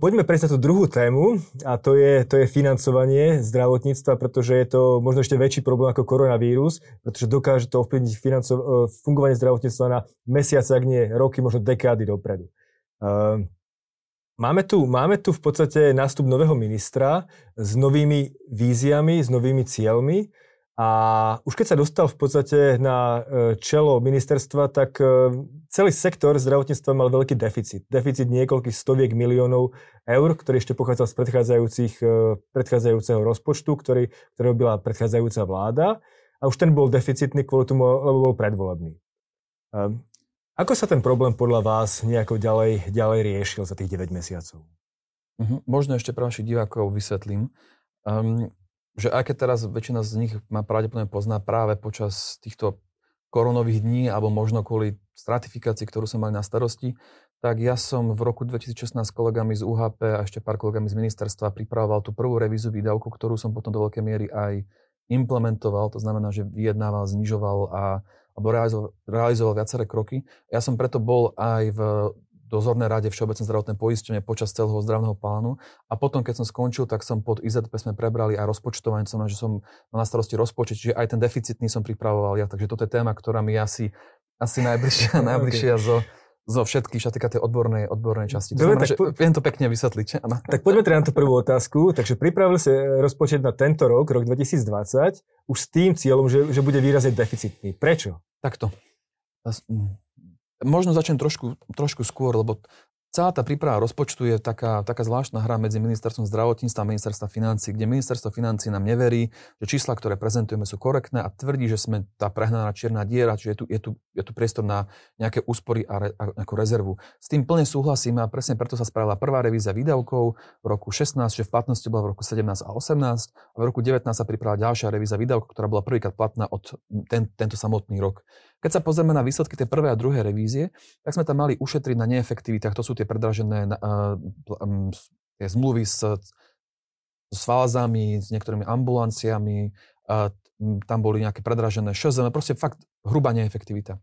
Poďme prejsť na tú druhú tému a to je, to je financovanie zdravotníctva, pretože je to možno ešte väčší problém ako koronavírus, pretože dokáže to ovplyvniť financo- e, fungovanie zdravotníctva na mesiace, ak nie roky, možno dekády dopredu. Uh, Máme tu, máme tu v podstate nástup nového ministra s novými víziami, s novými cieľmi a už keď sa dostal v podstate na e, čelo ministerstva, tak e, celý sektor zdravotníctva mal veľký deficit. Deficit niekoľkých stoviek miliónov eur, ktorý ešte pochádzal z predchádzajúcich, e, predchádzajúceho rozpočtu, ktorý, ktorý robila predchádzajúca vláda. A už ten bol deficitný kvôli tomu, lebo bol predvolebný. Ako sa ten problém podľa vás nejako ďalej, ďalej riešil za tých 9 mesiacov? Uh-huh. Možno ešte pre našich divákov vysvetlím. Um, že aj keď teraz väčšina z nich ma pravdepodobne pozná práve počas týchto koronových dní, alebo možno kvôli stratifikácii, ktorú som mal na starosti, tak ja som v roku 2016 s kolegami z UHP a ešte pár kolegami z ministerstva pripravoval tú prvú revízu výdavku, ktorú som potom do veľkej miery aj implementoval, to znamená, že vyjednával, znižoval a alebo realizoval, realizoval viaceré kroky. Ja som preto bol aj v dozornej rade Všeobecnej zdravotnej poistenie počas celého zdravného plánu. A potom, keď som skončil, tak som pod IZP sme prebrali aj rozpočtovanie, som, že som mal na starosti rozpočet, čiže aj ten deficitný som pripravoval ja. Takže toto je téma, ktorá mi asi, asi najbližšia, najbližšia okay. zo, zo všetkých, čo týka tej odbornej, odbornej časti. Dobre, tak po... viem to pekne vysvetliť. Ano. Tak poďme teda na tú prvú otázku. Takže pripravil si rozpočet na tento rok, rok 2020, už s tým cieľom, že, že bude výrazne deficitný. Prečo? Takto. Možno začnem trošku, trošku skôr, lebo celá tá príprava rozpočtu je taká, taká zvláštna hra medzi ministerstvom zdravotníctva a ministerstva financí, kde ministerstvo financí nám neverí, že čísla, ktoré prezentujeme, sú korektné a tvrdí, že sme tá prehnaná čierna diera, že je tu, je tu, je tu priestor na nejaké úspory a, re, a nejakú rezervu. S tým plne súhlasím a presne preto sa spravila prvá revízia výdavkov v roku 16, že v platnosti bola v roku 17 a 18 a v roku 19 sa pripravila ďalšia revízia výdavkov, ktorá bola prvýkrát platná od ten, tento samotný rok. Keď sa pozrieme na výsledky tej prvej a druhej revízie, tak sme tam mali ušetriť na neefektivitách. To sú tie predražené tie zmluvy s, s fázami, s niektorými ambulanciami, tam boli nejaké predražené šezeme, proste fakt hrubá neefektivita.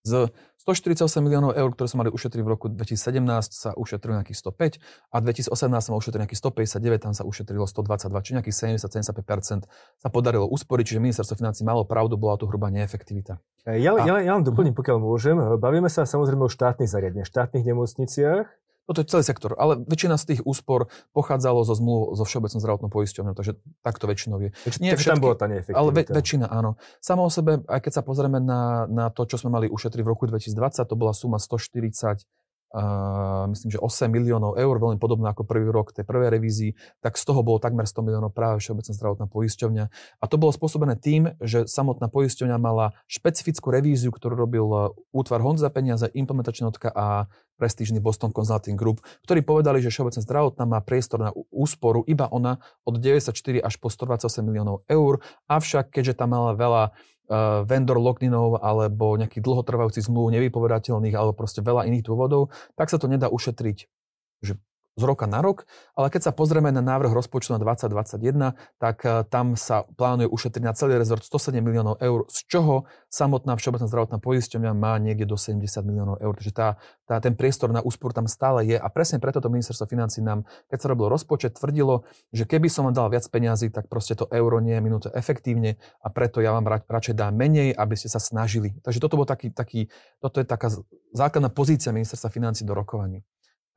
Z 148 miliónov eur, ktoré sme mali ušetriť v roku 2017, sa ušetrilo nejakých 105 a 2018 sa ušetrilo nejakých 159, tam sa ušetrilo 122, čiže nejakých 70-75% sa podarilo usporiť, čiže ministerstvo financí malo pravdu, bola tu hrubá neefektivita. Ja, a, ja, ja len doplním, pokiaľ môžem. Bavíme sa samozrejme o štátnych zariadeniach, štátnych nemocniciach, toto je celý sektor, ale väčšina z tých úspor pochádzalo zo zmluv so Všeobecnou zdravotnou poisťovňou, takže takto väčšinou je. Nie všetky, tam bola tá. Ale väčšina áno. Samo o sebe, aj keď sa pozrieme na, na to, čo sme mali ušetriť v roku 2020, to bola suma 140 Myslím, že 8 miliónov eur, veľmi podobné ako prvý rok tej prvej revízii, tak z toho bolo takmer 100 miliónov práve Všeobecná zdravotná poisťovňa. A to bolo spôsobené tým, že samotná poisťovňa mala špecifickú revíziu, ktorú robil e, útvar Honza peniaze, implementačná a prestížny Boston Consulting Group, ktorí povedali, že Všeobecná zdravotná má priestor na úsporu iba ona od 94 až po 128 miliónov eur, avšak keďže tam mala veľa vendor lockdownou alebo nejakých dlhotrvajúcich zmluv nevypovedateľných alebo proste veľa iných dôvodov, tak sa to nedá ušetriť. Že z roka na rok, ale keď sa pozrieme na návrh rozpočtu na 2021, tak uh, tam sa plánuje ušetriť na celý rezort 107 miliónov eur, z čoho samotná Všeobecná zdravotná poisťovňa má niekde do 70 miliónov eur. Takže tá, tá, ten priestor na úspor tam stále je a presne preto to ministerstvo financí nám, keď sa robil rozpočet, tvrdilo, že keby som vám dal viac peňazí, tak proste to euro nie je minúte efektívne a preto ja vám ra, radšej dám menej, aby ste sa snažili. Takže toto bol taký, taký, toto je taká základná pozícia ministerstva financí do rokovaní.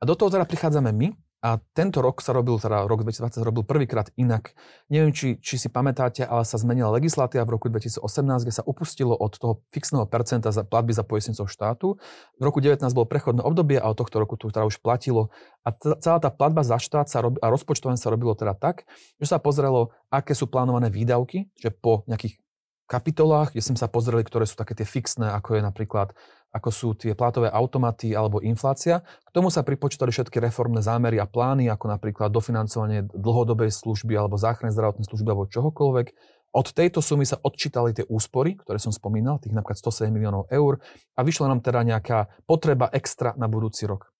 A do toho teda prichádzame my a tento rok sa robil, teda rok 2020 sa robil prvýkrát inak. Neviem, či, či si pamätáte, ale sa zmenila legislatíva v roku 2018, kde sa upustilo od toho fixného percenta za platby za poistnicov štátu. V roku 19 bolo prechodné obdobie a od tohto roku to teda už platilo. A t- celá tá platba za štát sa rob- a rozpočtovanie sa robilo teda tak, že sa pozrelo, aké sú plánované výdavky, že po nejakých kapitolách, kde sme sa pozreli, ktoré sú také tie fixné, ako je napríklad ako sú tie plátové automaty alebo inflácia. K tomu sa pripočítali všetky reformné zámery a plány, ako napríklad dofinancovanie dlhodobej služby alebo záchrannej zdravotnej služby alebo čohokoľvek. Od tejto sumy sa odčítali tie úspory, ktoré som spomínal, tých napríklad 107 miliónov eur a vyšla nám teda nejaká potreba extra na budúci rok.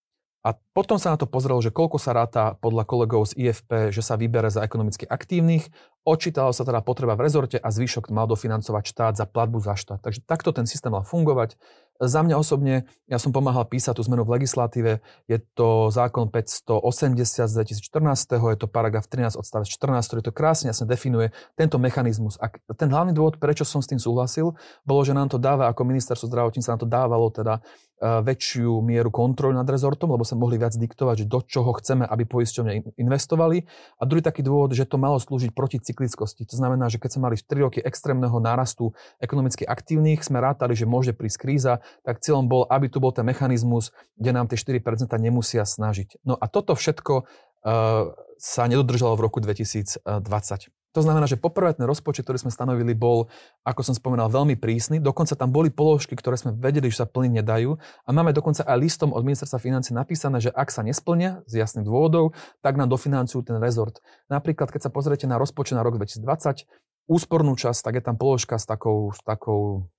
A potom sa na to pozrelo, že koľko sa ráta podľa kolegov z IFP, že sa vybere za ekonomicky aktívnych. Očítalo sa teda potreba v rezorte a zvyšok mal dofinancovať štát za platbu za štát. Takže takto ten systém mal fungovať. Za mňa osobne, ja som pomáhal písať tú zmenu v legislatíve, je to zákon 580 z 2014, je to paragraf 13 odstavec 14, ktorý to krásne jasne definuje tento mechanizmus. A ten hlavný dôvod, prečo som s tým súhlasil, bolo, že nám to dáva, ako ministerstvo zdravotníctva nám to dávalo teda väčšiu mieru kontroly nad rezortom, lebo sa mohli viac diktovať, že do čoho chceme, aby poisťovne investovali. A druhý taký dôvod, že to malo slúžiť proti cyklickosti. To znamená, že keď sme mali 3 roky extrémneho nárastu ekonomicky aktívnych, sme rátali, že môže prísť kríza, tak cieľom bol, aby tu bol ten mechanizmus, kde nám tie 4% nemusia snažiť. No a toto všetko uh, sa nedodržalo v roku 2020. To znamená, že poprvé ten rozpočet, ktorý sme stanovili, bol, ako som spomínal, veľmi prísny. Dokonca tam boli položky, ktoré sme vedeli, že sa plniť nedajú. A máme dokonca aj listom od ministerstva financí napísané, že ak sa nesplnia z jasných dôvodov, tak nám dofinancujú ten rezort. Napríklad, keď sa pozriete na rozpočet na rok 2020, úspornú časť, tak je tam položka s takou, s takou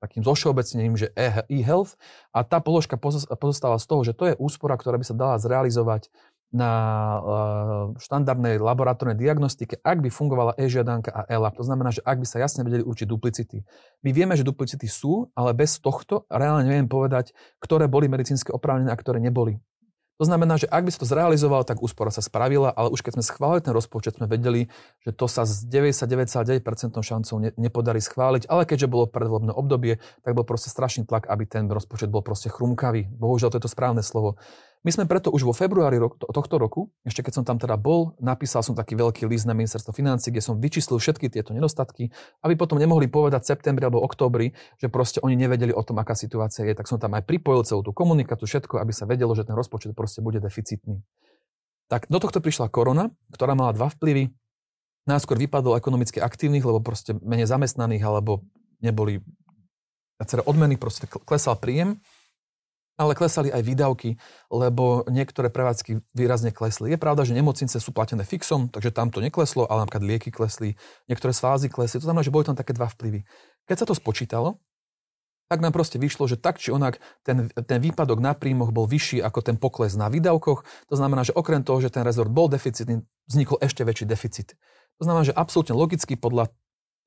takým zošeobecnením, že e- e-health a tá položka pozostáva z toho, že to je úspora, ktorá by sa dala zrealizovať na eh, štandardnej laboratórnej diagnostike, ak by fungovala e-žiadanka a e-lab. To znamená, že ak by sa jasne vedeli určiť duplicity. My vieme, že duplicity sú, ale bez tohto reálne neviem povedať, ktoré boli medicínske oprávnené a ktoré neboli. To znamená, že ak by sa to zrealizovalo, tak úspora sa spravila, ale už keď sme schválili ten rozpočet, sme vedeli, že to sa s 99,9% šancou ne, nepodarí schváliť, ale keďže bolo predvolebné obdobie, tak bol proste strašný tlak, aby ten rozpočet bol proste chrumkavý. Bohužiaľ, to je to správne slovo. My sme preto už vo februári tohto roku, ešte keď som tam teda bol, napísal som taký veľký list na ministerstvo financí, kde som vyčíslil všetky tieto nedostatky, aby potom nemohli povedať v septembri alebo októbri, že proste oni nevedeli o tom, aká situácia je. Tak som tam aj pripojil celú tú komunikáciu, všetko, aby sa vedelo, že ten rozpočet proste bude deficitný. Tak do tohto prišla korona, ktorá mala dva vplyvy. Náskôr vypadlo ekonomicky aktívnych, lebo proste menej zamestnaných, alebo neboli odmeny, proste klesal príjem ale klesali aj výdavky, lebo niektoré prevádzky výrazne klesli. Je pravda, že nemocnice sú platené fixom, takže tam to nekleslo, ale napríklad lieky klesli, niektoré svázy klesli. To znamená, že boli tam také dva vplyvy. Keď sa to spočítalo, tak nám proste vyšlo, že tak či onak ten, ten výpadok na príjmoch bol vyšší ako ten pokles na výdavkoch. To znamená, že okrem toho, že ten rezort bol deficitný, vznikol ešte väčší deficit. To znamená, že absolútne logicky podľa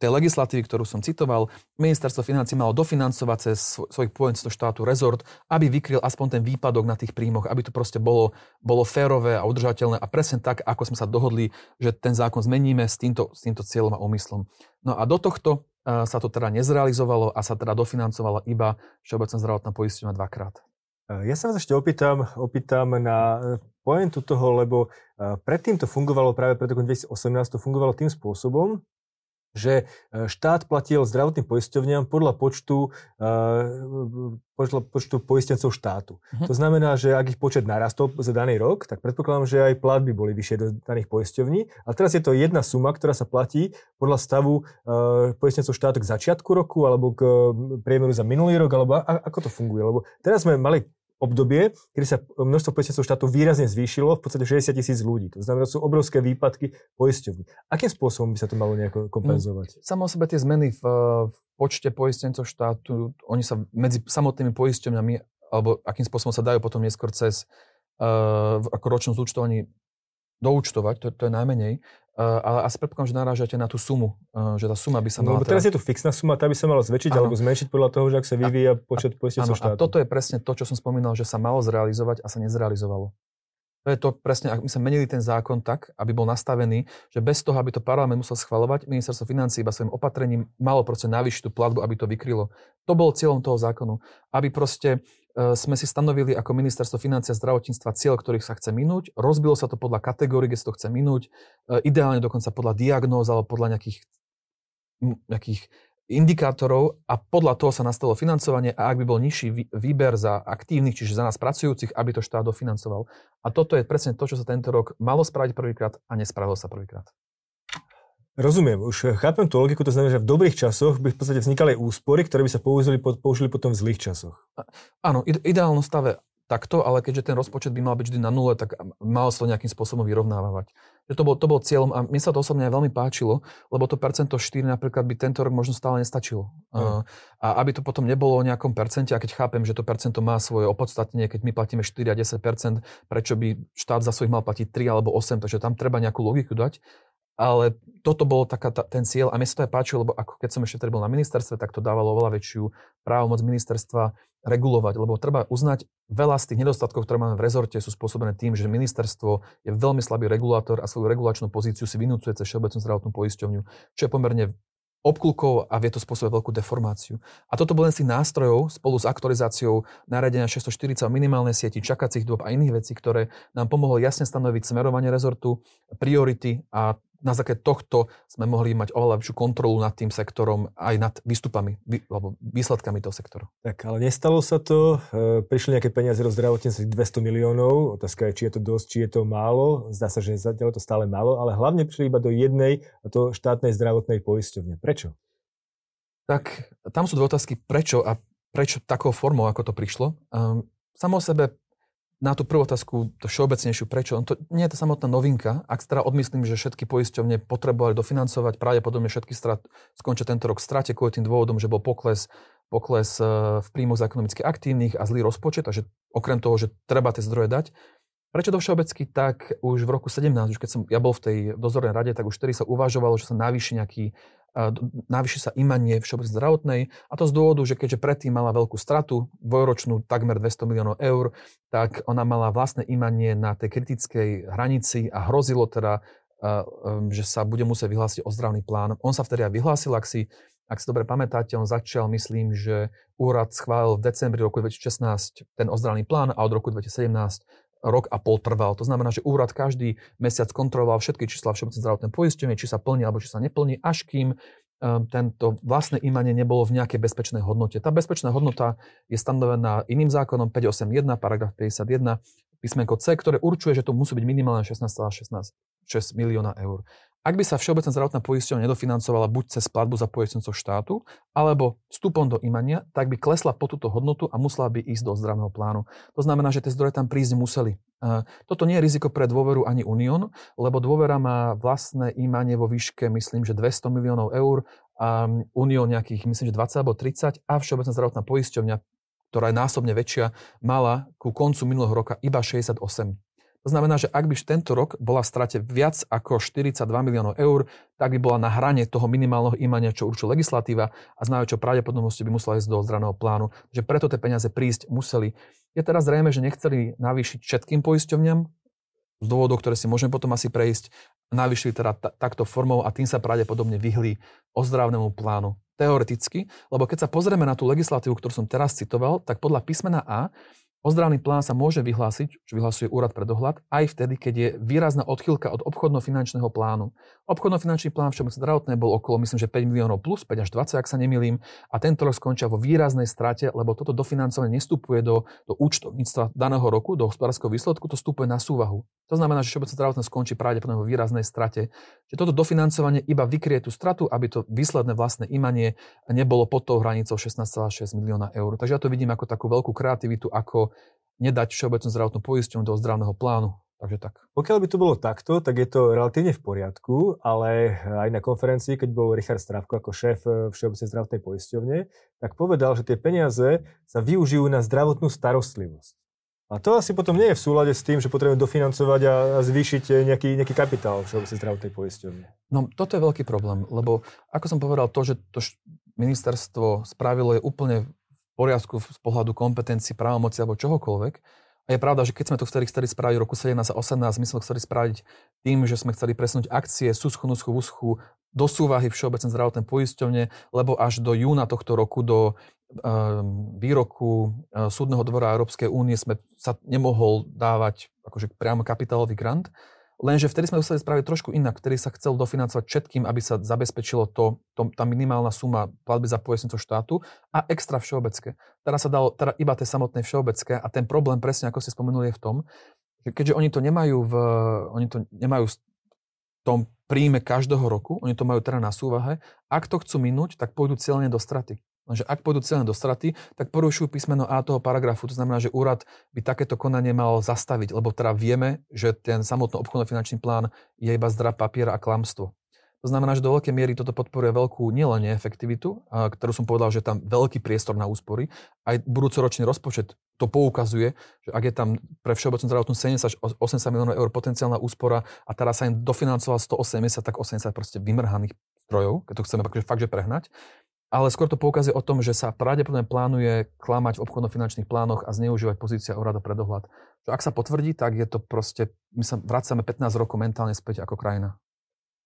tej legislatívy, ktorú som citoval, ministerstvo financí malo dofinancovať cez svojich pojenstvo štátu rezort, aby vykryl aspoň ten výpadok na tých príjmoch, aby to proste bolo, bolo férové a udržateľné a presne tak, ako sme sa dohodli, že ten zákon zmeníme s týmto, s týmto cieľom a úmyslom. No a do tohto uh, sa to teda nezrealizovalo a sa teda dofinancovala iba Všeobecná zdravotná poisťovňa dvakrát. Ja sa vás ešte opýtam, opýtam na e, pointu toho, lebo predtým to fungovalo práve pred rokom 2018, to fungovalo tým spôsobom, že e, štát platil zdravotným poisťovňam podľa počtu, uh, podľa počtu poistencov štátu. Uh-huh. To znamená, že ak ich počet narastol za daný rok, tak predpokladám, že aj platby boli vyššie do daných poisťovní. A teraz je to jedna suma, ktorá sa platí podľa stavu uh, poistencov štátu k začiatku roku alebo k priemeru za minulý rok, alebo ako to funguje. Lebo teraz sme mali obdobie, kedy sa množstvo poistencov štátu výrazne zvýšilo, v podstate 60 tisíc ľudí. To znamená, sú obrovské výpadky poisťovní. Akým spôsobom by sa to malo nejako kompenzovať? No, samo o sebe tie zmeny v, v počte poistencov štátu, oni sa medzi samotnými poisťovňami, alebo akým spôsobom sa dajú potom neskôr cez uh, ako ročnom zúčtovaní doučtovať, to, to je najmenej, ale asi predpokladám, že narážate na tú sumu, že tá suma by sa no, mala... No, teraz teda... je tu fixná suma, tá by sa mala zväčšiť ano. alebo zmenšiť podľa toho, že ak sa vyvíja počet poistencov štátu. A toto je presne to, čo som spomínal, že sa malo zrealizovať a sa nezrealizovalo. To je to presne, ak my sme menili ten zákon tak, aby bol nastavený, že bez toho, aby to parlament musel schvalovať, ministerstvo financí iba svojim opatrením malo proste navýšiť tú platbu, aby to vykrylo. To bol cieľom toho zákonu. Aby proste sme si stanovili ako ministerstvo financí a zdravotníctva cieľ, ktorých sa chce minúť. Rozbilo sa to podľa kategórií, kde sa to chce minúť. E, ideálne dokonca podľa diagnóz alebo podľa nejakých, nejakých indikátorov a podľa toho sa nastalo financovanie a ak by bol nižší výber za aktívnych, čiže za nás pracujúcich, aby to štát dofinancoval. A toto je presne to, čo sa tento rok malo spraviť prvýkrát a nespravilo sa prvýkrát. Rozumiem, už chápem tú logiku, to znamená, že v dobrých časoch by v podstate vznikali úspory, ktoré by sa použili, použili potom v zlých časoch. Áno, ideálnom stave takto, ale keďže ten rozpočet by mal byť vždy na nule, tak malo sa to nejakým spôsobom vyrovnávať. Že to, bol, to bol cieľom a mne sa to osobne aj veľmi páčilo, lebo to percento 4 napríklad by tento rok možno stále nestačilo. Mm. A aby to potom nebolo o nejakom percente, a keď chápem, že to percento má svoje opodstatnenie, keď my platíme 4 a 10 prečo by štát za svojich mal platiť 3 alebo 8, takže tam treba nejakú logiku dať. Ale toto bol taká ta, ten cieľ a mne sa to aj páčilo, lebo ako keď som ešte vtedy bol na ministerstve, tak to dávalo oveľa väčšiu právomoc ministerstva regulovať, lebo treba uznať, veľa z tých nedostatkov, ktoré máme v rezorte, sú spôsobené tým, že ministerstvo je veľmi slabý regulátor a svoju regulačnú pozíciu si vynúcuje cez Všeobecnú zdravotnú poisťovňu, čo je pomerne obklukov a vie to spôsobiť veľkú deformáciu. A toto bol len z tých nástrojov spolu s aktualizáciou nariadenia 640 o minimálnej sieti, čakacích dôb a iných vecí, ktoré nám pomohlo jasne stanoviť smerovanie rezortu, priority a na základe tohto sme mohli mať oveľa lepšiu kontrolu nad tým sektorom aj nad výstupami alebo výsledkami toho sektoru. Tak ale nestalo sa to, e, prišli nejaké peniaze do zdravotníctva 200 miliónov, otázka je, či je to dosť, či je to málo, zdá sa, že zatiaľ to stále málo, ale hlavne prišli iba do jednej, a to štátnej zdravotnej poisťovne. Prečo? Tak tam sú dve otázky, prečo a prečo takou formou, ako to prišlo. Um, samo o sebe na tú prvú otázku, to všeobecnejšiu, prečo? To nie je to samotná novinka. Ak teda odmyslím, že všetky poisťovne potrebovali dofinancovať, pravdepodobne všetky strat, skončia tento rok strate kvôli tým dôvodom, že bol pokles, pokles e, v príjmoch za ekonomicky aktívnych a zlý rozpočet, takže okrem toho, že treba tie zdroje dať. Prečo do všeobecky? Tak už v roku 17, už keď som ja bol v tej dozornej rade, tak už vtedy sa uvažovalo, že sa navýši nejaký navýši sa imanie všeobecnej zdravotnej a to z dôvodu, že keďže predtým mala veľkú stratu, dvojročnú takmer 200 miliónov eur, tak ona mala vlastné imanie na tej kritickej hranici a hrozilo teda, že sa bude musieť vyhlásiť ozdravný plán. On sa vtedy aj vyhlásil, ak si, ak si dobre pamätáte, on začal, myslím, že úrad schválil v decembri roku 2016 ten ozdravný plán a od roku 2017 rok a pol trval. To znamená, že úrad každý mesiac kontroloval všetky čísla všeobecnej zdravotnej poistenie, či sa plní alebo či sa neplní, až kým um, tento vlastné imanie nebolo v nejakej bezpečnej hodnote. Tá bezpečná hodnota je stanovená iným zákonom 581, paragraf 51, písmenko C, ktoré určuje, že to musí byť minimálne 16,16 6 milióna eur. Ak by sa Všeobecná zdravotná poisťovňa nedofinancovala buď cez platbu za poistencov štátu, alebo vstupom do imania, tak by klesla po túto hodnotu a musela by ísť do zdravného plánu. To znamená, že tie zdroje tam prísť museli. Toto nie je riziko pre dôveru ani Unión, lebo dôvera má vlastné imanie vo výške, myslím, že 200 miliónov eur, a Unión nejakých, myslím, že 20 alebo 30 a Všeobecná zdravotná poisťovňa, ktorá je násobne väčšia, mala ku koncu minulého roka iba 68 to znamená, že ak by tento rok bola v strate viac ako 42 miliónov eur, tak by bola na hrane toho minimálneho imania, čo určuje legislatíva a znajú, čo pravdepodobnosti by musela ísť do ozdravného plánu. Že preto tie peniaze prísť museli. Je teraz zrejme, že nechceli navýšiť všetkým poisťovňam, z dôvodov, ktoré si môžeme potom asi prejsť, navýšili teda t- takto formou a tým sa pravdepodobne vyhli ozdravnému plánu. Teoreticky, lebo keď sa pozrieme na tú legislatívu, ktorú som teraz citoval, tak podľa písmena A Ozdravný plán sa môže vyhlásiť, čo vyhlasuje úrad pre dohľad, aj vtedy, keď je výrazná odchýlka od obchodno-finančného plánu. Obchodno-finančný plán všeobecne zdravotné bol okolo, myslím, že 5 miliónov plus, 5 až 20, ak sa nemýlim, a tento rok skončia vo výraznej strate, lebo toto dofinancovanie nestupuje do, do účtovníctva daného roku, do hospodárskeho výsledku, to vstupuje na súvahu. To znamená, že všeobecne zdravotné skončí pravdepodobne vo výraznej strate. Že toto dofinancovanie iba vykrie tú stratu, aby to výsledné vlastné imanie nebolo pod tou hranicou 16,6 milióna eur. Takže ja to vidím ako takú veľkú kreativitu, ako nedať všeobecnú zdravotnú poisťovňu do zdravného plánu. Takže tak. Pokiaľ by to bolo takto, tak je to relatívne v poriadku, ale aj na konferencii, keď bol Richard Stravko ako šéf eh, Všeobecnej zdravotnej poisťovne, tak povedal, že tie peniaze sa využijú na zdravotnú starostlivosť. A to asi potom nie je v súlade s tým, že potrebujeme dofinancovať a zvýšiť eh, nejaký, nejaký kapitál Všeobecnej zdravotnej poisťovne. No toto je veľký problém, lebo ako som povedal, to, že to ministerstvo spravilo je úplne poriadku z pohľadu kompetencií, právomoci alebo čohokoľvek. A je pravda, že keď sme to chceli, chceli spraviť v roku 17 a 18, my sme chceli spraviť tým, že sme chceli presunúť akcie Suschu, Nuschu, Vuschu do súvahy Všeobecnej zdravotnej poisťovne, lebo až do júna tohto roku, do um, výroku uh, Súdneho dvora Európskej únie sme sa nemohol dávať akože priamo kapitálový grant. Lenže vtedy sme museli spraviť trošku inak, ktorý sa chcel dofinancovať všetkým, aby sa zabezpečilo to, to tá minimálna suma platby za poistnictvo štátu a extra všeobecké. Teraz sa dalo teda iba tie samotné všeobecké a ten problém, presne ako ste spomenuli, je v tom, že keďže oni to nemajú v, oni to nemajú v tom príjme každého roku, oni to majú teda na súvahe, ak to chcú minúť, tak pôjdu cieľne do straty. Lenže ak pôjdu cieľne do straty, tak porušujú písmeno A toho paragrafu. To znamená, že úrad by takéto konanie mal zastaviť, lebo teda vieme, že ten samotný obchodno-finančný plán je iba zdra papiera a klamstvo. To znamená, že do veľkej miery toto podporuje veľkú nielen neefektivitu, ktorú som povedal, že je tam veľký priestor na úspory. Aj budúcoročný rozpočet to poukazuje, že ak je tam pre všeobecnú zdravotnú 70 až 80 miliónov eur potenciálna úspora a teraz sa im dofinancovala 180, tak 80 proste vymrhaných strojov, keď to chceme fakt, že prehnať. Ale skôr to poukazuje o tom, že sa pravdepodobne plánuje klamať v obchodno-finančných plánoch a zneužívať pozícia úrada pre dohľad. Čo ak sa potvrdí, tak je to proste, my sa vracame 15 rokov mentálne späť ako krajina.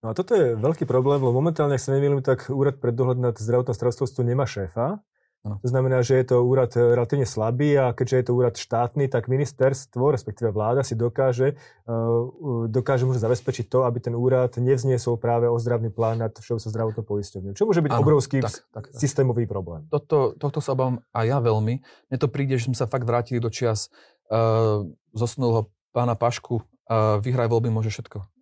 No a toto je veľký problém, lebo momentálne, ak sa nemýlim, tak úrad pre dohľad nad zdravotnou starostlivosťou nemá šéfa. Ano. To znamená, že je to úrad eh, relatívne slabý a keďže je to úrad štátny, tak ministerstvo, respektíve vláda si dokáže, uh, dokáže môže zabezpečiť to, aby ten úrad nevzniesol práve ozdravný plán nad všeobecnou zdravotnou poisťovňou. Čo môže byť ano, obrovský tak, tak, tak. systémový problém. Toto, tohto sa obávam aj ja veľmi. Mne to príde, že sme sa fakt vrátili do čias uh, zosnulého pána Pašku, uh, vyhraj voľby môže všetko.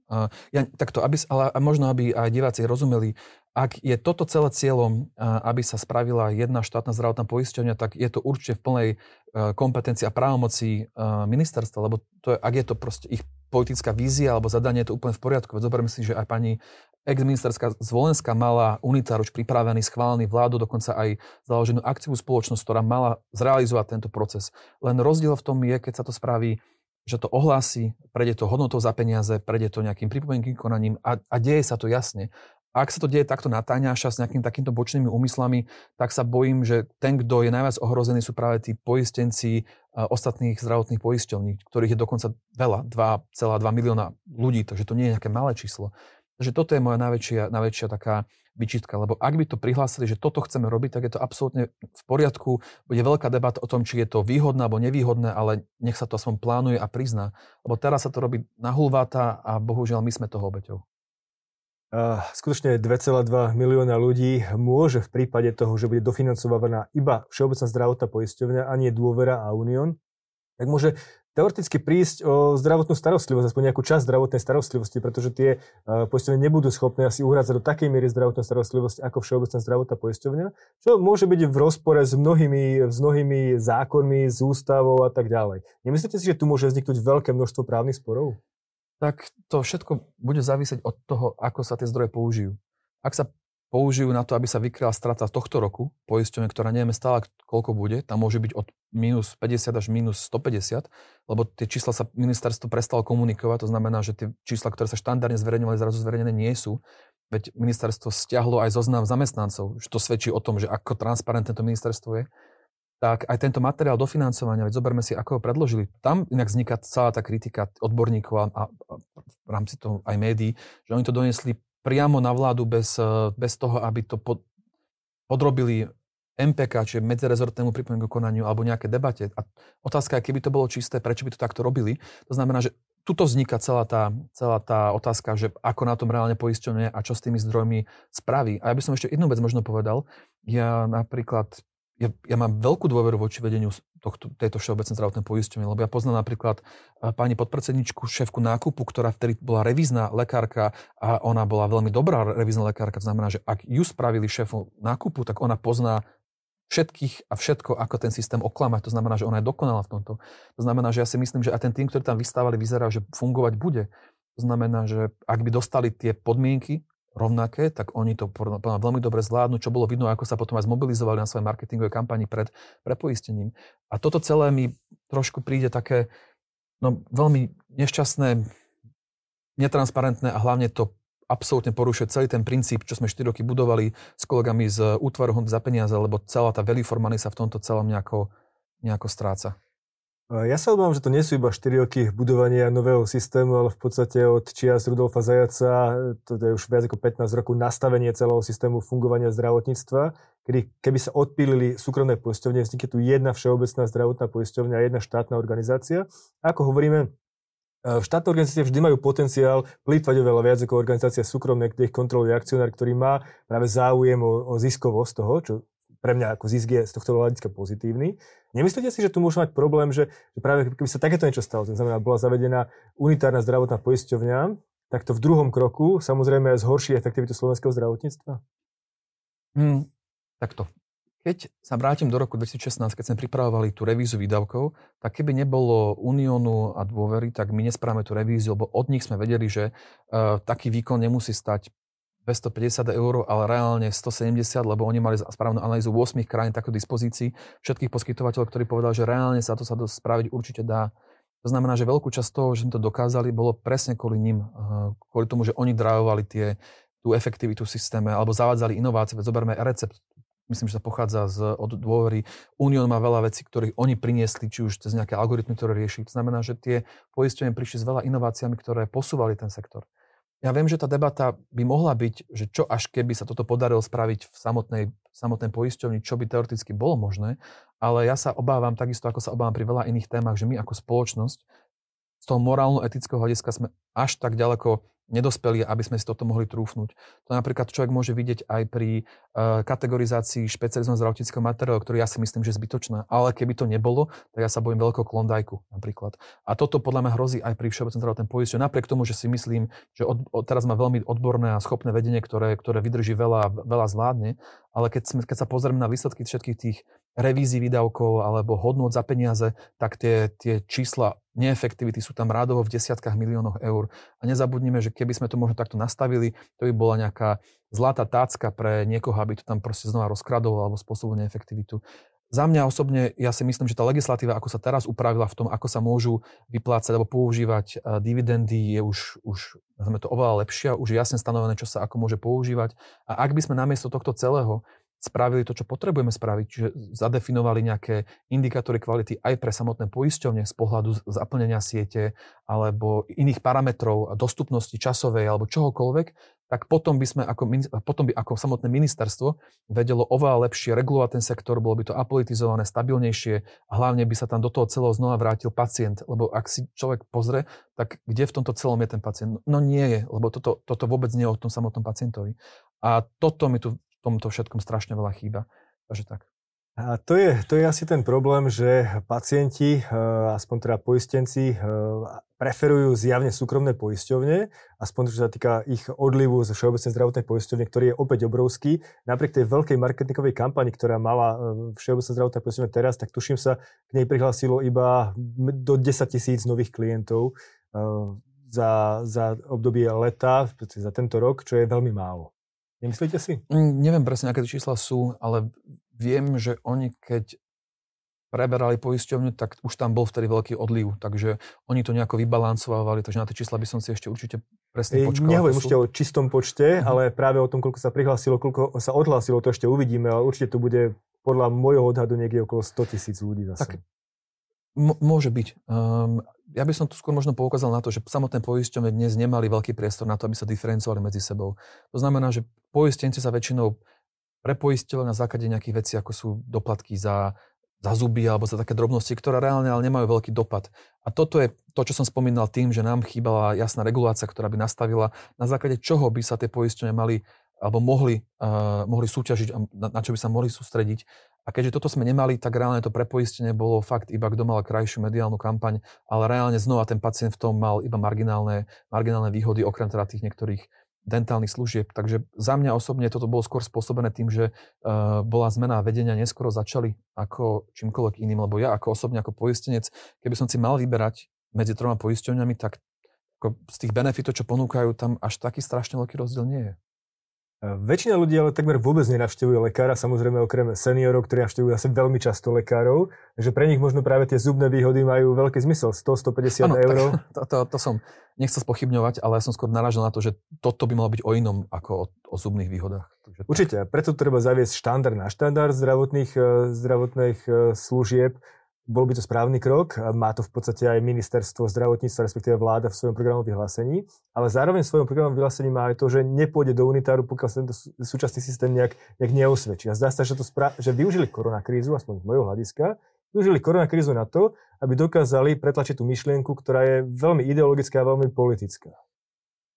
Ja, takto, aby, ale možno, aby aj diváci rozumeli, ak je toto celé cieľom, aby sa spravila jedna štátna zdravotná poisťovňa, tak je to určite v plnej uh, kompetencii a právomoci uh, ministerstva, lebo to je, ak je to proste ich politická vízia alebo zadanie, je to úplne v poriadku. Veď zoberme si, že aj pani ex-ministerská Zvolenská mala unitár pripravený, schválený vládu, dokonca aj založenú akciovú spoločnosť, ktorá mala zrealizovať tento proces. Len rozdiel v tom je, keď sa to spraví že to ohlási, prejde to hodnotou za peniaze, prejde to nejakým pripomienkým konaním a, a deje sa to jasne. Ak sa to deje takto natáňaša s nejakým takýmto bočnými úmyslami, tak sa bojím, že ten, kto je najviac ohrozený, sú práve tí poistenci ostatných zdravotných poisťovní, ktorých je dokonca veľa, 2,2 milióna ľudí, takže to nie je nejaké malé číslo. Takže toto je moja najväčšia, najväčšia taká vyčitka, lebo ak by to prihlásili, že toto chceme robiť, tak je to absolútne v poriadku. Bude veľká debata o tom, či je to výhodné alebo nevýhodné, ale nech sa to aspoň plánuje a prizná. Lebo teraz sa to robí na hulváta a bohužiaľ my sme toho obeťou. Skutočne 2,2 milióna ľudí môže v prípade toho, že bude dofinancovaná iba Všeobecná zdravotná poisťovňa a nie Dôvera a Unión, tak môže teoreticky prísť o zdravotnú starostlivosť, aspoň nejakú časť zdravotnej starostlivosti, pretože tie uh, poisťovne nebudú schopné asi uhrádzať do takej miery zdravotnú starostlivosť ako Všeobecná zdravotná poisťovňa, čo môže byť v rozpore s mnohými, s mnohými zákonmi, s ústavou a tak ďalej. Nemyslíte si, že tu môže vzniknúť veľké množstvo právnych sporov? Tak to všetko bude závisieť od toho, ako sa tie zdroje použijú. Ak sa použijú na to, aby sa vykryla strata tohto roku, poisťovne, ktorá nevieme stále, koľko bude, tam môže byť od minus 50 až minus 150, lebo tie čísla sa ministerstvo prestalo komunikovať, to znamená, že tie čísla, ktoré sa štandardne zverejňovali, zrazu zverejnené nie sú. Veď ministerstvo stiahlo aj zoznam zamestnancov, že to svedčí o tom, že ako transparentné to ministerstvo je. Tak aj tento materiál dofinancovania, veď zoberme si, ako ho predložili. Tam inak vzniká celá tá kritika odborníkov a, a, a v rámci toho aj médií, že oni to donesli priamo na vládu bez, eh, bez toho, aby to pod, podrobili MPK, čiže medzirezortnému pripomienku konaniu alebo nejaké debate. A otázka je, keby to bolo čisté, prečo by to takto robili. To znamená, že tuto vzniká celá tá, celá tá otázka, že ako na tom reálne poisťovne a čo s tými zdrojmi spraví. A ja by som ešte jednu vec možno povedal. Ja napríklad ja, ja mám veľkú dôveru voči vedeniu tohto, tejto všeobecnej zdravotnej poisťovne, lebo ja poznám napríklad eh, pani podpredsedničku, šéfku nákupu, ktorá vtedy bola revízna lekárka a ona bola veľmi dobrá revízna lekárka. To znamená, že ak ju spravili šéfu nákupu, tak ona pozná všetkých a všetko, ako ten systém oklamať. To znamená, že ona je dokonalá v tomto. To znamená, že ja si myslím, že aj ten tým, ktorý tam vystávali, vyzerá, že fungovať bude. To znamená, že ak by dostali tie podmienky, rovnaké, tak oni to veľmi dobre zvládnu, čo bolo vidno, ako sa potom aj zmobilizovali na svojej marketingovej kampani pred prepoistením. A toto celé mi trošku príde také no, veľmi nešťastné, netransparentné a hlavne to absolútne porušuje celý ten princíp, čo sme 4 roky budovali s kolegami z útvaru za peniaze, lebo celá tá veliformany sa v tomto celom nejako, nejako stráca. Ja sa obávam, že to nie sú iba 4 roky budovania nového systému, ale v podstate od čias Rudolfa Zajaca, to je už viac ako 15 rokov nastavenie celého systému fungovania zdravotníctva, kedy keby sa odpílili súkromné poisťovne, vznikne tu jedna všeobecná zdravotná poisťovňa a jedna štátna organizácia. Ako hovoríme, Štátne organizácie vždy majú potenciál plýtvať oveľa viac ako organizácia súkromné, kde ich kontroluje akcionár, ktorý má práve záujem o, o ziskovosť toho, čo pre mňa ako zisk je z tohto hľadiska pozitívny. Nemyslíte si, že tu môže mať problém, že, že práve keby sa takéto niečo stalo, to znamená, bola zavedená unitárna zdravotná poisťovňa, tak to v druhom kroku samozrejme zhorší efektivitu slovenského zdravotníctva? Hmm, takto. Keď sa vrátim do roku 2016, keď sme pripravovali tú revíziu výdavkov, tak keby nebolo Uniónu a dôvery, tak my nesprávame tú revíziu, lebo od nich sme vedeli, že uh, taký výkon nemusí stať 250 eur, ale reálne 170, lebo oni mali správnu analýzu 8 krajín takto dispozícií, všetkých poskytovateľov, ktorí povedali, že reálne sa to sa to spraviť určite dá. To znamená, že veľkú časť toho, že sme to dokázali, bolo presne kvôli ním, kvôli tomu, že oni drávovali tie, tú efektivitu v systéme alebo zavádzali inovácie. Veď zoberme recept, myslím, že sa pochádza z, od dôvery. Unión má veľa vecí, ktorých oni priniesli, či už cez nejaké algoritmy, ktoré rieši. To znamená, že tie poistenie prišli s veľa inováciami, ktoré posúvali ten sektor. Ja viem, že tá debata by mohla byť, že čo až keby sa toto podarilo spraviť v samotnej, samotnej poisťovni, čo by teoreticky bolo možné, ale ja sa obávam takisto, ako sa obávam pri veľa iných témach, že my ako spoločnosť z toho morálno-etického hľadiska sme až tak ďaleko nedospeli, aby sme si toto mohli trúfnuť. To napríklad človek môže vidieť aj pri uh, kategorizácii špecializovaného zdravotníckého materiálu, ktorý ja si myslím, že je zbytočná. Ale keby to nebolo, tak ja sa bojím veľkého klondajku napríklad. A toto podľa mňa hrozí aj pri všeobecnom zdravotnom poistení. Napriek tomu, že si myslím, že od, od, teraz má veľmi odborné a schopné vedenie, ktoré, ktoré vydrží veľa, veľa zvládne, ale keď, sme, keď sa pozrieme na výsledky všetkých tých revízií výdavkov alebo hodnot za peniaze, tak tie, tie čísla neefektivity sú tam rádovo v desiatkách miliónoch eur. A nezabudnime, že keby sme to možno takto nastavili, to by bola nejaká zlatá tácka pre niekoho, aby to tam proste znova rozkradol alebo spôsobil neefektivitu. Za mňa osobne, ja si myslím, že tá legislatíva, ako sa teraz upravila v tom, ako sa môžu vyplácať alebo používať eh, dividendy, je už, už to oveľa lepšia, už je jasne stanovené, čo sa ako môže používať. A ak by sme namiesto tohto celého spravili to, čo potrebujeme spraviť, čiže zadefinovali nejaké indikátory kvality aj pre samotné poisťovne z pohľadu zaplnenia siete alebo iných parametrov dostupnosti časovej alebo čohokoľvek, tak potom by, sme ako, potom by ako samotné ministerstvo vedelo oveľa lepšie regulovať ten sektor, bolo by to apolitizované, stabilnejšie a hlavne by sa tam do toho celého znova vrátil pacient, lebo ak si človek pozrie, tak kde v tomto celom je ten pacient? No nie je, lebo toto, toto vôbec nie je o tom samotnom pacientovi. A toto mi tu tomto všetkom strašne veľa chýba. Takže tak. A to je, to je asi ten problém, že pacienti, eh, aspoň teda poistenci, eh, preferujú zjavne súkromné poisťovne, aspoň čo sa týka ich odlivu zo Všeobecnej zdravotnej poisťovne, ktorý je opäť obrovský. Napriek tej veľkej marketingovej kampani, ktorá mala eh, Všeobecná zdravotná poisťovňa teraz, tak tuším sa k nej prihlásilo iba do 10 tisíc nových klientov za, za obdobie leta, za tento rok, čo je veľmi málo. Nemyslíte si? Mm, neviem presne, aké tie čísla sú, ale viem, že oni keď preberali poisťovňu, tak už tam bol vtedy veľký odliv, takže oni to nejako vybalancovali, takže na tie čísla by som si ešte určite presne počkal. Nehovorím ešte o čistom počte, uh-huh. ale práve o tom, koľko sa prihlásilo, koľko sa odhlásilo, to ešte uvidíme, ale určite tu bude podľa môjho odhadu niekde okolo 100 tisíc ľudí zase. Tak M- môže byť. Um, ja by som tu skôr možno poukázal na to, že samotné poisťovne dnes nemali veľký priestor na to, aby sa diferencovali medzi sebou. To znamená, že poistenci sa väčšinou prepoistili na základe nejakých vecí, ako sú doplatky za, za zuby alebo za také drobnosti, ktoré reálne ale nemajú veľký dopad. A toto je to, čo som spomínal tým, že nám chýbala jasná regulácia, ktorá by nastavila, na základe čoho by sa tie poisťovne mali alebo mohli, uh, mohli súťažiť na, na čo by sa mohli sústrediť. A keďže toto sme nemali, tak reálne to prepoistenie bolo fakt iba kto mal krajšiu mediálnu kampaň, ale reálne znova ten pacient v tom mal iba marginálne, marginálne výhody, okrem teda tých niektorých dentálnych služieb. Takže za mňa osobne toto bolo skôr spôsobené tým, že uh, bola zmena vedenia, neskoro začali ako čímkoľvek iným, lebo ja ako osobne, ako poistenec, keby som si mal vyberať medzi troma poisťovňami, tak ako z tých benefitov, čo ponúkajú, tam až taký strašne veľký rozdiel nie je. Väčšina ľudí ale takmer vôbec nenavštevuje lekára, samozrejme okrem seniorov, ktorí navštevujú asi veľmi často lekárov, že pre nich možno práve tie zubné výhody majú veľký zmysel, 100-150 eur. To, to, to som nechcel spochybňovať, ale ja som skôr naražil na to, že toto by malo byť o inom ako o, o zubných výhodách. Takže Určite, preto treba zaviesť štandard na štandard zdravotných, eh, zdravotných eh, služieb, bol by to správny krok, má to v podstate aj ministerstvo zdravotníctva, respektíve vláda v svojom programovom vyhlásení, ale zároveň v svojom programovom vyhlásení má aj to, že nepôjde do unitáru, pokiaľ sa tento súčasný systém nejak, nejak neosvedčí. A zdá sa, že, to spra- že využili koronakrízu, aspoň z môjho hľadiska, využili koronakrízu na to, aby dokázali pretlačiť tú myšlienku, ktorá je veľmi ideologická a veľmi politická.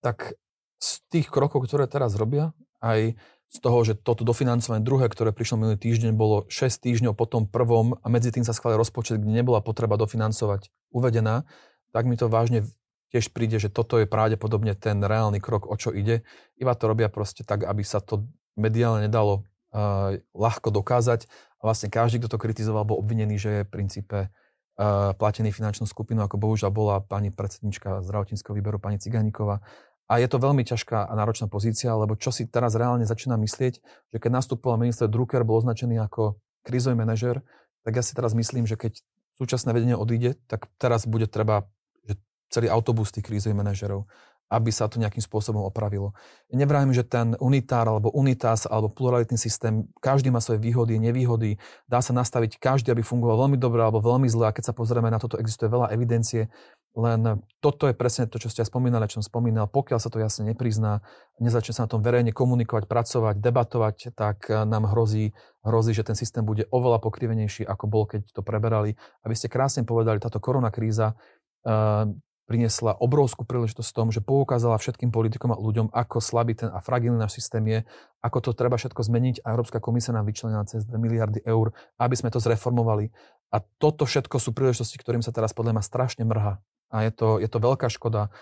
Tak z tých krokov, ktoré teraz robia, aj z toho, že toto dofinancovanie druhé, ktoré prišlo minulý týždeň, bolo 6 týždňov po tom prvom a medzi tým sa schválil rozpočet, kde nebola potreba dofinancovať uvedená, tak mi to vážne tiež príde, že toto je pravdepodobne ten reálny krok, o čo ide. Iba to robia proste tak, aby sa to mediálne nedalo uh, ľahko dokázať a vlastne každý, kto to kritizoval, bol obvinený, že je v princípe uh, platený finančnú skupinu, ako bohužiaľ bola pani predsednička zdravotníckého výberu, pani Ciganíková A je to veľmi ťažká a náročná pozícia, lebo čo si teraz reálne začína myslieť, že keď nastupoval minister Drucker, bol označený ako krízový manažer, tak ja si teraz myslím, že keď súčasné vedenie odíde, tak teraz bude treba že celý autobus tých krízových manažerov aby sa to nejakým spôsobom opravilo. Nevrajím, že ten unitár alebo unitas alebo pluralitný systém, každý má svoje výhody, nevýhody, dá sa nastaviť každý, aby fungoval veľmi dobre alebo veľmi zle a keď sa pozrieme na toto, existuje veľa evidencie, len toto je presne to, čo ste spomínali, čo som spomínal. Pokiaľ sa to jasne neprizná, nezačne sa na tom verejne komunikovať, pracovať, debatovať, tak nám hrozí, hrozí, že ten systém bude oveľa pokrivenejší, ako bol, keď to preberali. A vy ste krásne povedali, táto korona kríza uh, priniesla obrovskú príležitosť v tom, že poukázala všetkým politikom a ľuďom, ako slabý ten a fragilný náš systém je, ako to treba všetko zmeniť a Európska komisia nám vyčlenila cez 2 miliardy eur, aby sme to zreformovali. A toto všetko sú príležitosti, ktorým sa teraz podľa mňa strašne mrha. A je to, je to veľká škoda.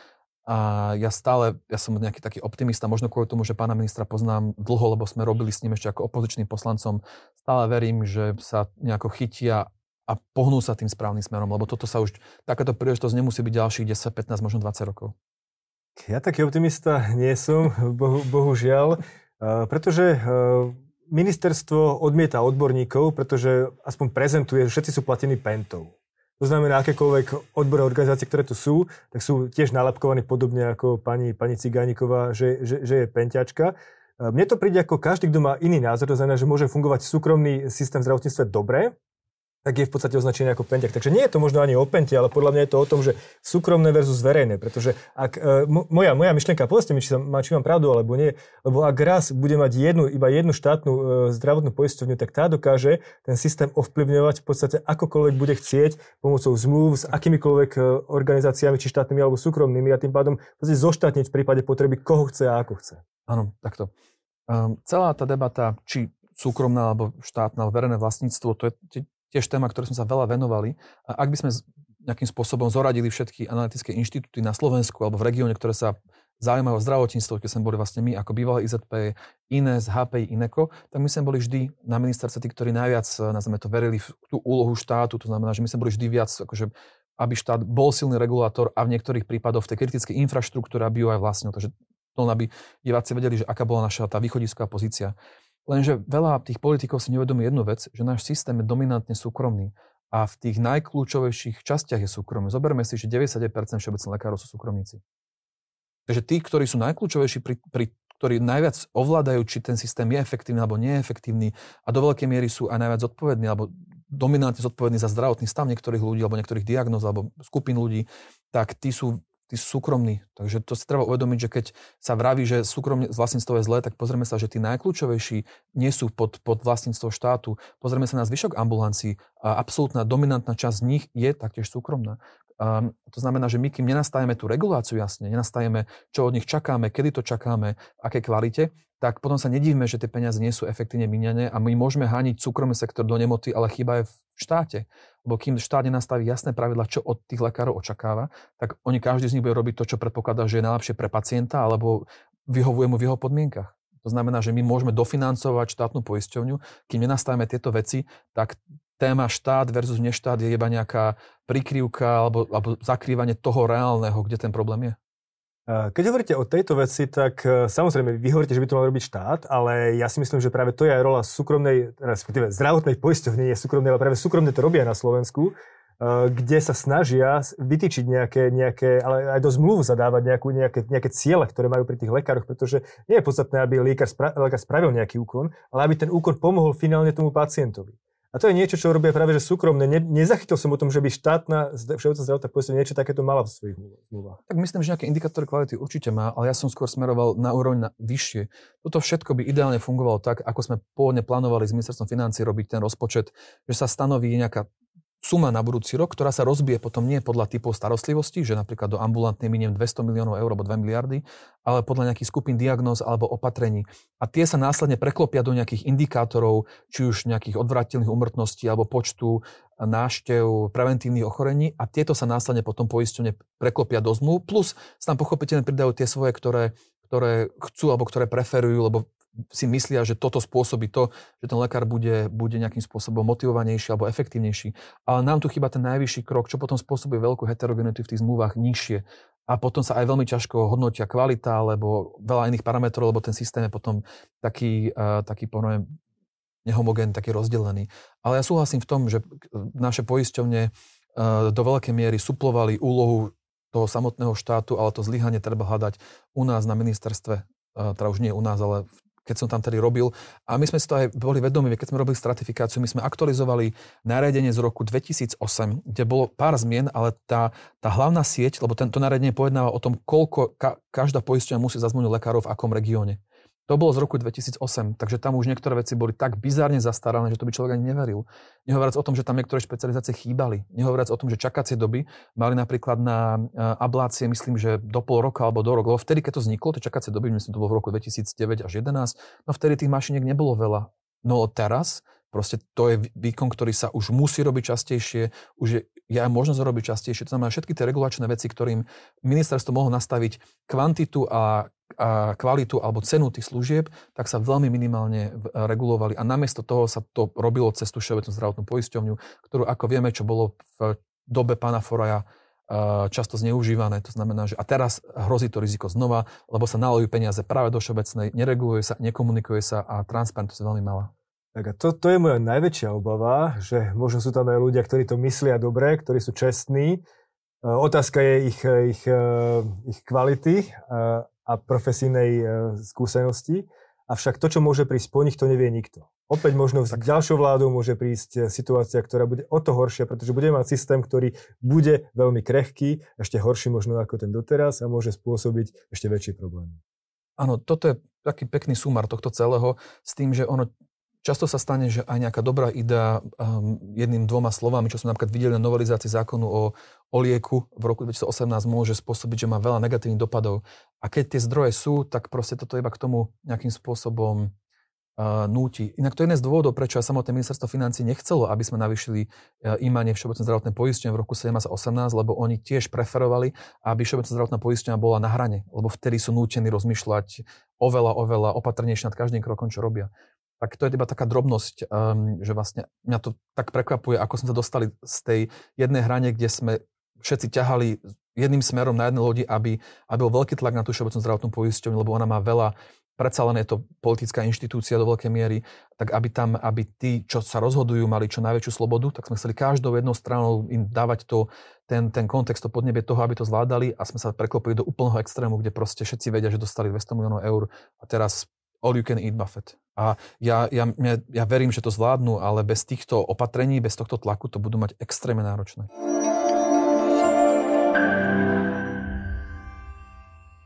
A ja stále, ja som nejaký taký optimista, možno kvôli tomu, že pána ministra poznám dlho, lebo sme robili s ním ešte ako opozičným poslancom, stále verím, že sa nejako chytia a pohnú sa tým správnym smerom, lebo toto sa už, takáto príležitosť nemusí byť ďalších 10, 15, možno 20 rokov. Ja taký optimista nie som, bohu, bohužiaľ, pretože ministerstvo odmieta odborníkov, pretože aspoň prezentuje, že všetci sú platení pentou. To znamená, akékoľvek odborové organizácie, ktoré tu sú, tak sú tiež nalepkovaní podobne ako pani, pani Cigániková, že, že, že je penťačka. Mne to príde ako každý, kto má iný názor, to znamená, že môže fungovať súkromný systém zdravotníctva dobre, tak je v podstate označený ako penťak. Takže nie je to možno ani o pente, ale podľa mňa je to o tom, že súkromné versus verejné. Pretože ak, e, moja, moja myšlienka, povedzte mi, či, som, či mám pravdu alebo nie, lebo ak raz bude mať jednu, iba jednu štátnu e, zdravotnú poisťovňu, tak tá dokáže ten systém ovplyvňovať v podstate akokoľvek bude chcieť pomocou zmluv s akýmikoľvek e, organizáciami, či štátnymi alebo súkromnými a tým pádom v zoštátniť v prípade potreby, koho chce a ako chce. Áno, takto. Um, celá tá debata, či súkromná alebo štátna alebo verejné vlastníctvo, to je tiež téma, ktoré sme sa veľa venovali. A ak by sme nejakým spôsobom zoradili všetky analytické inštitúty na Slovensku alebo v regióne, ktoré sa zaujímajú o zdravotníctvo, keď sme boli vlastne my ako bývalé IZP, INES, HPI, INECO, tak my sme boli vždy na ministerstve tí, ktorí najviac, nazveme to, verili v tú úlohu štátu, to znamená, že my sme boli vždy viac, akože, aby štát bol silný regulátor a v niektorých prípadoch v tej kritickej infraštruktúre, aby ju aj vlastnil. Takže to aby diváci vedeli, že aká bola naša tá východisková pozícia. Lenže veľa tých politikov si neuvedomí jednu vec, že náš systém je dominantne súkromný a v tých najkľúčovejších častiach je súkromný. Zoberme si, že 99% všeobecných lekárov sú súkromníci. Takže tí, ktorí sú najkľúčovejší, pri, pri, ktorí najviac ovládajú, či ten systém je efektívny alebo neefektívny a do veľkej miery sú aj najviac zodpovední alebo dominantne zodpovední za zdravotný stav niektorých ľudí alebo niektorých diagnóz alebo skupín ľudí, tak tí sú tí sú súkromní. Takže to si treba uvedomiť, že keď sa vraví, že súkromne vlastníctvo je zlé, tak pozrieme sa, že tí najkľúčovejší nie sú pod, pod vlastníctvo štátu. Pozrieme sa na zvyšok ambulancií a absolútna dominantná časť z nich je taktiež súkromná. Um, to znamená, že my kým nenastavíme tú reguláciu jasne, nenastavíme, čo od nich čakáme, kedy to čakáme, v akej kvalite, tak potom sa nedívme, že tie peniaze nie sú efektívne míňané a my môžeme hániť súkromný sektor do nemoty, ale chyba je v štáte. Lebo kým štát nenastaví jasné pravidla, čo od tých lekárov očakáva, tak oni každý z nich bude robiť to, čo predpokladá, že je najlepšie pre pacienta alebo vyhovuje mu v jeho podmienkach. To znamená, že my môžeme dofinancovať štátnu poisťovňu, kým nenastavíme tieto veci, tak téma štát versus neštát je iba nejaká prikrývka alebo, alebo zakrývanie toho reálneho, kde ten problém je. Keď hovoríte o tejto veci, tak e, samozrejme, vy hovoríte, že by to mal robiť štát, ale ja si myslím, že práve to je aj rola súkromnej, respektíve zdravotnej poisťovne, nie súkromnej, ale práve súkromné to robia na Slovensku, e, kde sa snažia vytýčiť nejaké, nejaké ale aj do zmluv zadávať nejakú, nejaké, nejaké ciele, ktoré majú pri tých lekároch, pretože nie je podstatné, aby lekár, spra- lekár spravil nejaký úkon, ale aby ten úkon pomohol finálne tomu pacientovi. A to je niečo, čo robia práve že súkromné. Ne, nezachytil som o tom, že by štátna všeobecná zdravotná poisťovňa niečo takéto mala v svojich zmluvách. Tak myslím, že nejaké indikátory kvality určite má, ale ja som skôr smeroval na úroveň na vyššie. Toto všetko by ideálne fungovalo tak, ako sme pôvodne plánovali s ministerstvom financí robiť ten rozpočet, že sa stanoví nejaká suma na budúci rok, ktorá sa rozbije potom nie podľa typov starostlivosti, že napríklad do ambulantnej miniem 200 miliónov eur alebo 2 miliardy, ale podľa nejakých skupín diagnóz alebo opatrení. A tie sa následne preklopia do nejakých indikátorov, či už nejakých odvratilných umrtností alebo počtu náštev preventívnych ochorení a tieto sa následne potom poisťovne preklopia do zmluv, plus sa tam pochopiteľne pridajú tie svoje, ktoré, ktoré chcú alebo ktoré preferujú, lebo si myslia, že toto spôsobí to, že ten lekár bude, bude nejakým spôsobom motivovanejší alebo efektívnejší. Ale nám tu chýba ten najvyšší krok, čo potom spôsobuje veľkú heterogenitu v tých zmluvách nižšie. a potom sa aj veľmi ťažko hodnotia kvalita alebo veľa iných parametrov, lebo ten systém je potom taký, uh, taký poviem, nehomogén, taký rozdelený. Ale ja súhlasím v tom, že naše poisťovne uh, do veľkej miery suplovali úlohu toho samotného štátu, ale to zlyhanie treba hľadať u nás na ministerstve, teda už nie u nás, ale keď som tam tedy robil. A my sme si to aj boli vedomi, keď sme robili stratifikáciu, my sme aktualizovali nariadenie z roku 2008, kde bolo pár zmien, ale tá, tá hlavná sieť, lebo tento nariadenie pojednáva o tom, koľko ka, každá poisťovňa musí zazmúniť lekárov v akom regióne. To bolo z roku 2008, takže tam už niektoré veci boli tak bizárne zastarané, že to by človek ani neveril. Nehovoriac o tom, že tam niektoré špecializácie chýbali. Nehovoriac o tom, že čakacie doby mali napríklad na e, ablácie, myslím, že do pol roka alebo do rok. Vtedy, keď to vzniklo, tie čakacie doby, myslím, to bolo v roku 2009 až 2011, no vtedy tých mašiniek nebolo veľa. No teraz Proste to je výkon, ktorý sa už musí robiť častejšie, už je, je aj možnosť robiť častejšie. To znamená, všetky tie regulačné veci, ktorým ministerstvo mohlo nastaviť kvantitu a a kvalitu alebo cenu tých služieb, tak sa veľmi minimálne regulovali. A namiesto toho sa to robilo cez tú všeobecnú zdravotnú poisťovňu, ktorú ako vieme, čo bolo v dobe pána Foraja často zneužívané. To znamená, že a teraz hrozí to riziko znova, lebo sa nalojú peniaze práve do všeobecnej, nereguluje sa, nekomunikuje sa a transparentnosť je veľmi malá. Tak a to, to je moja najväčšia obava, že možno sú tam aj ľudia, ktorí to myslia dobre, ktorí sú čestní. Otázka je ich, ich, ich kvality a profesijnej skúsenosti. Avšak to, čo môže prísť po nich, to nevie nikto. Opäť možno s ďalšou vládou môže prísť situácia, ktorá bude o to horšia, pretože budeme mať systém, ktorý bude veľmi krehký, ešte horší možno ako ten doteraz a môže spôsobiť ešte väčšie problémy. Áno, toto je taký pekný súmar tohto celého s tým, že ono Často sa stane, že aj nejaká dobrá idea um, jedným, dvoma slovami, čo sme napríklad videli na novelizácii zákonu o, o lieku v roku 2018, môže spôsobiť, že má veľa negatívnych dopadov. A keď tie zdroje sú, tak proste toto iba k tomu nejakým spôsobom uh, núti. Inak to je jeden z dôvodov, prečo aj samotné ministerstvo financí nechcelo, aby sme navýšili uh, imanie Všeobecné zdravotné poistenie v roku 17 a 18, lebo oni tiež preferovali, aby Všeobecná zdravotná poistenia bola na hrane, lebo vtedy sú nútení rozmýšľať oveľa, oveľa opatrnejšie nad každým krokom, čo robia tak to je iba taká drobnosť, um, že vlastne mňa to tak prekvapuje, ako sme sa dostali z tej jednej hrane, kde sme všetci ťahali jedným smerom na jednej lodi, aby, aby bol veľký tlak na tú všeobecnú zdravotnú poisťovňu, lebo ona má veľa, predsa len je to politická inštitúcia do veľkej miery, tak aby tam, aby tí, čo sa rozhodujú, mali čo najväčšiu slobodu, tak sme chceli každou jednou stranou im dávať to, ten, ten kontext, to podnebie toho, aby to zvládali a sme sa preklopili do úplného extrému, kde proste všetci vedia, že dostali 200 miliónov eur a teraz all you can eat buffet. A ja, ja, ja, ja verím, že to zvládnu, ale bez týchto opatrení, bez tohto tlaku to budú mať extrémne náročné.